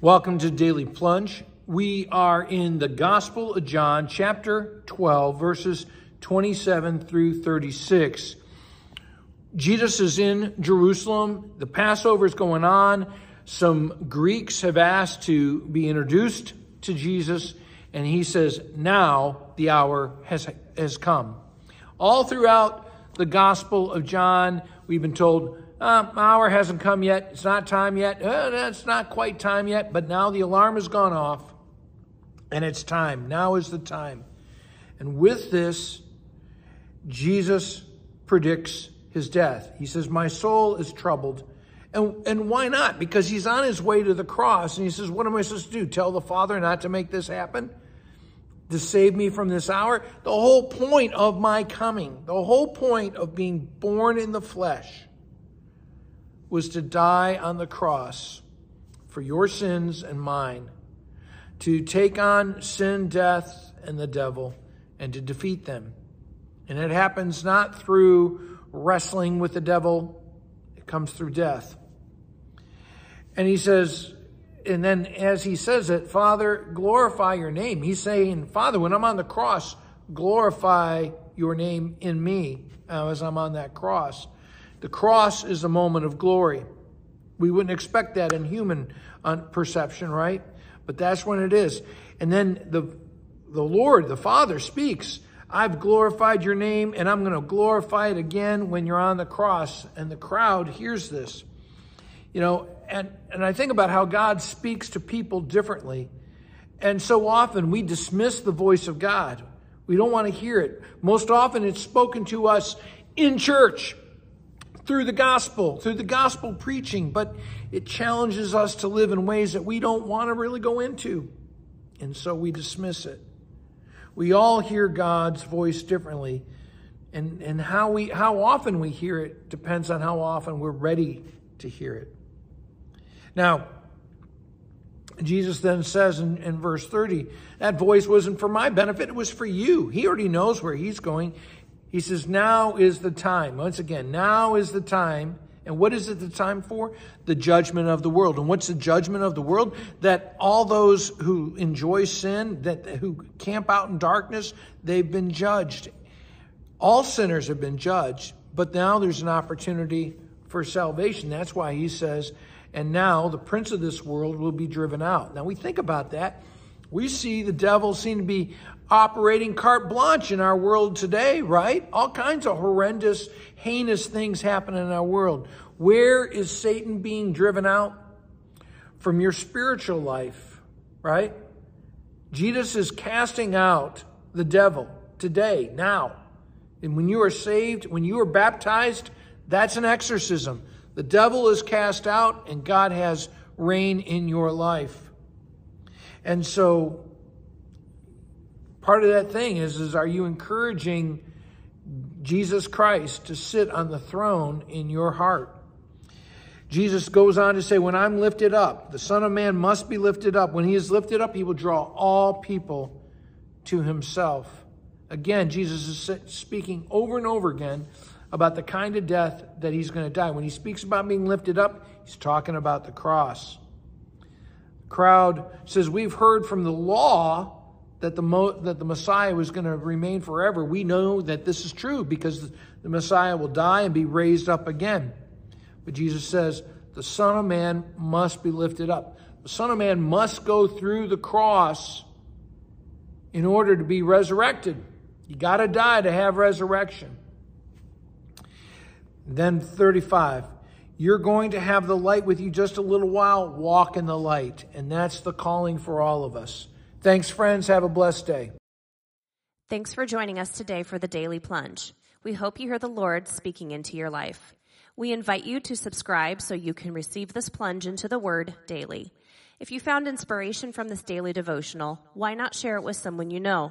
Welcome to Daily Plunge. We are in the Gospel of John, chapter 12, verses 27 through 36. Jesus is in Jerusalem. The Passover is going on. Some Greeks have asked to be introduced to Jesus, and he says, Now the hour has, has come. All throughout the Gospel of John, we've been told, uh, hour hasn't come yet. It's not time yet. Uh, it's not quite time yet. But now the alarm has gone off and it's time. Now is the time. And with this, Jesus predicts his death. He says, My soul is troubled. And, and why not? Because he's on his way to the cross and he says, What am I supposed to do? Tell the Father not to make this happen? To save me from this hour? The whole point of my coming, the whole point of being born in the flesh was to die on the cross for your sins and mine, to take on sin, death, and the devil, and to defeat them. And it happens not through wrestling with the devil, it comes through death. And he says, and then as he says it, Father, glorify your name. He's saying, Father, when I'm on the cross, glorify your name in me as I'm on that cross. The cross is a moment of glory. We wouldn't expect that in human uh, perception, right? But that's when it is. And then the, the Lord, the Father, speaks. I've glorified your name, and I'm going to glorify it again when you're on the cross. And the crowd hears this. You know, and, and I think about how God speaks to people differently. And so often we dismiss the voice of God. We don't want to hear it. Most often it's spoken to us in church through the gospel, through the gospel preaching, but it challenges us to live in ways that we don't want to really go into. And so we dismiss it. We all hear God's voice differently. And, and how, we, how often we hear it depends on how often we're ready to hear it. Now, Jesus then says in, in verse 30, that voice wasn't for my benefit, it was for you. He already knows where he's going. He says, now is the time. Once again, now is the time. And what is it the time for? The judgment of the world. And what's the judgment of the world? That all those who enjoy sin, that who camp out in darkness, they've been judged. All sinners have been judged, but now there's an opportunity for salvation. That's why he says, and now the prince of this world will be driven out. Now we think about that. We see the devil seem to be operating carte blanche in our world today, right? All kinds of horrendous, heinous things happen in our world. Where is Satan being driven out? From your spiritual life, right? Jesus is casting out the devil today, now. And when you are saved, when you are baptized, that's an exorcism. The devil is cast out and God has reign in your life. And so part of that thing is, is are you encouraging Jesus Christ to sit on the throne in your heart? Jesus goes on to say, When I'm lifted up, the Son of Man must be lifted up. When he is lifted up, he will draw all people to himself. Again, Jesus is speaking over and over again about the kind of death that he's going to die. When he speaks about being lifted up, he's talking about the cross crowd says, We've heard from the law that the, Mo- that the Messiah was going to remain forever. We know that this is true because the Messiah will die and be raised up again. But Jesus says, The Son of Man must be lifted up. The Son of Man must go through the cross in order to be resurrected. You got to die to have resurrection. Then 35. You're going to have the light with you just a little while. Walk in the light. And that's the calling for all of us. Thanks, friends. Have a blessed day. Thanks for joining us today for the Daily Plunge. We hope you hear the Lord speaking into your life. We invite you to subscribe so you can receive this plunge into the Word daily. If you found inspiration from this daily devotional, why not share it with someone you know?